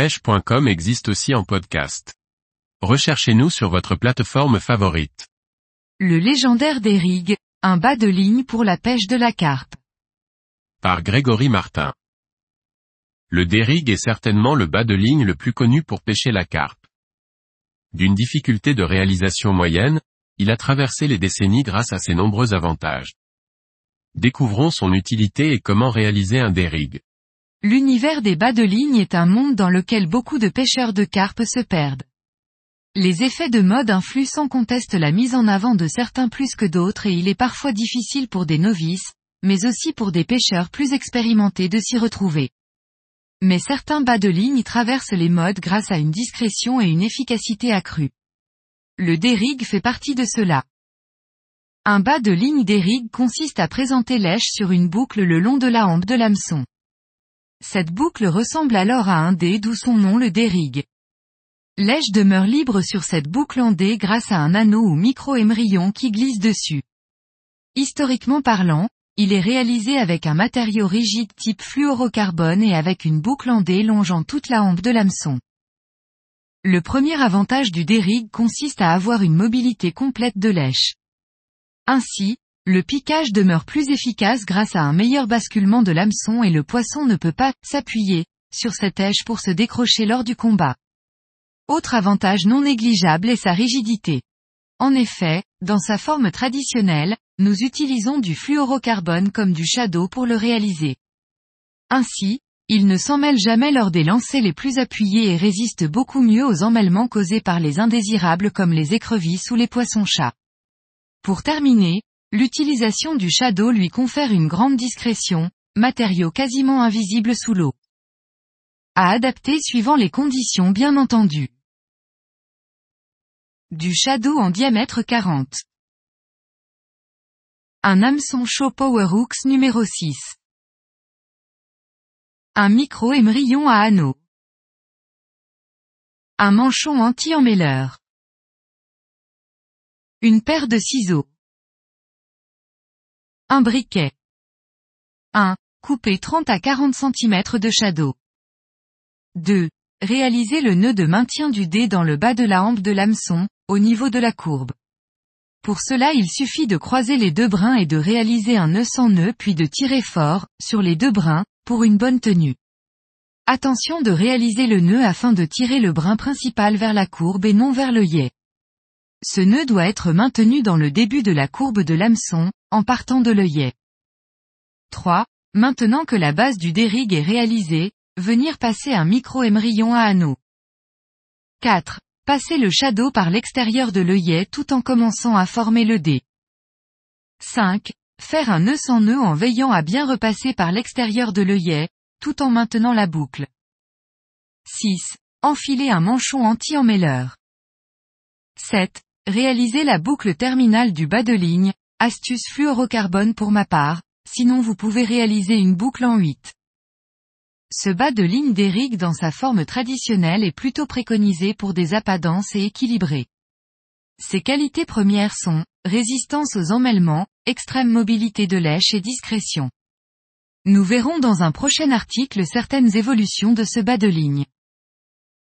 pêche.com existe aussi en podcast. Recherchez-nous sur votre plateforme favorite. Le légendaire Derrig, un bas de ligne pour la pêche de la carpe. Par Grégory Martin. Le Derrig est certainement le bas de ligne le plus connu pour pêcher la carpe. D'une difficulté de réalisation moyenne, il a traversé les décennies grâce à ses nombreux avantages. Découvrons son utilité et comment réaliser un Derrig. L'univers des bas de ligne est un monde dans lequel beaucoup de pêcheurs de carpe se perdent. Les effets de mode influent sans conteste la mise en avant de certains plus que d'autres et il est parfois difficile pour des novices, mais aussi pour des pêcheurs plus expérimentés de s'y retrouver. Mais certains bas de ligne traversent les modes grâce à une discrétion et une efficacité accrue. Le dérig fait partie de cela. Un bas de ligne dérig consiste à présenter l'èche sur une boucle le long de la hampe de l'hameçon. Cette boucle ressemble alors à un dé d'où son nom le dérigue. L'èche demeure libre sur cette boucle en dé grâce à un anneau ou micro-émerillon qui glisse dessus. Historiquement parlant, il est réalisé avec un matériau rigide type fluorocarbone et avec une boucle en dé longeant toute la hampe de l'hameçon. Le premier avantage du dérigue consiste à avoir une mobilité complète de l'èche. Ainsi, le piquage demeure plus efficace grâce à un meilleur basculement de l'hameçon et le poisson ne peut pas s'appuyer sur cette èche pour se décrocher lors du combat. Autre avantage non négligeable est sa rigidité. En effet, dans sa forme traditionnelle, nous utilisons du fluorocarbone comme du shadow pour le réaliser. Ainsi, il ne s'emmêle jamais lors des lancers les plus appuyés et résiste beaucoup mieux aux emmêlements causés par les indésirables comme les écrevisses ou les poissons-chats. Pour terminer, L'utilisation du shadow lui confère une grande discrétion, matériau quasiment invisible sous l'eau. À adapter suivant les conditions bien entendu. Du shadow en diamètre 40. Un hameçon chaud Powerhooks numéro 6. Un micro émerillon à anneau. Un manchon anti-emmêleur. Une paire de ciseaux. Un briquet. 1. Couper 30 à 40 cm de shadow. 2. Réaliser le nœud de maintien du dé dans le bas de la hampe de l'hameçon, au niveau de la courbe. Pour cela il suffit de croiser les deux brins et de réaliser un nœud sans nœud puis de tirer fort, sur les deux brins, pour une bonne tenue. Attention de réaliser le nœud afin de tirer le brin principal vers la courbe et non vers l'œillet. Ce nœud doit être maintenu dans le début de la courbe de l'hameçon, en partant de l'œillet. 3. Maintenant que la base du dérigue est réalisée, venir passer un micro-émerillon à anneau. 4. Passer le shadow par l'extérieur de l'œillet tout en commençant à former le dé. 5. Faire un nœud sans nœud en veillant à bien repasser par l'extérieur de l'œillet, tout en maintenant la boucle. 6. Enfiler un manchon anti-emmêleur. 7. Réaliser la boucle terminale du bas de ligne, astuce fluorocarbone pour ma part, sinon vous pouvez réaliser une boucle en 8. Ce bas de ligne d'Eric dans sa forme traditionnelle est plutôt préconisé pour des appâts et équilibrés. Ses qualités premières sont, résistance aux emmêlements, extrême mobilité de lèche et discrétion. Nous verrons dans un prochain article certaines évolutions de ce bas de ligne.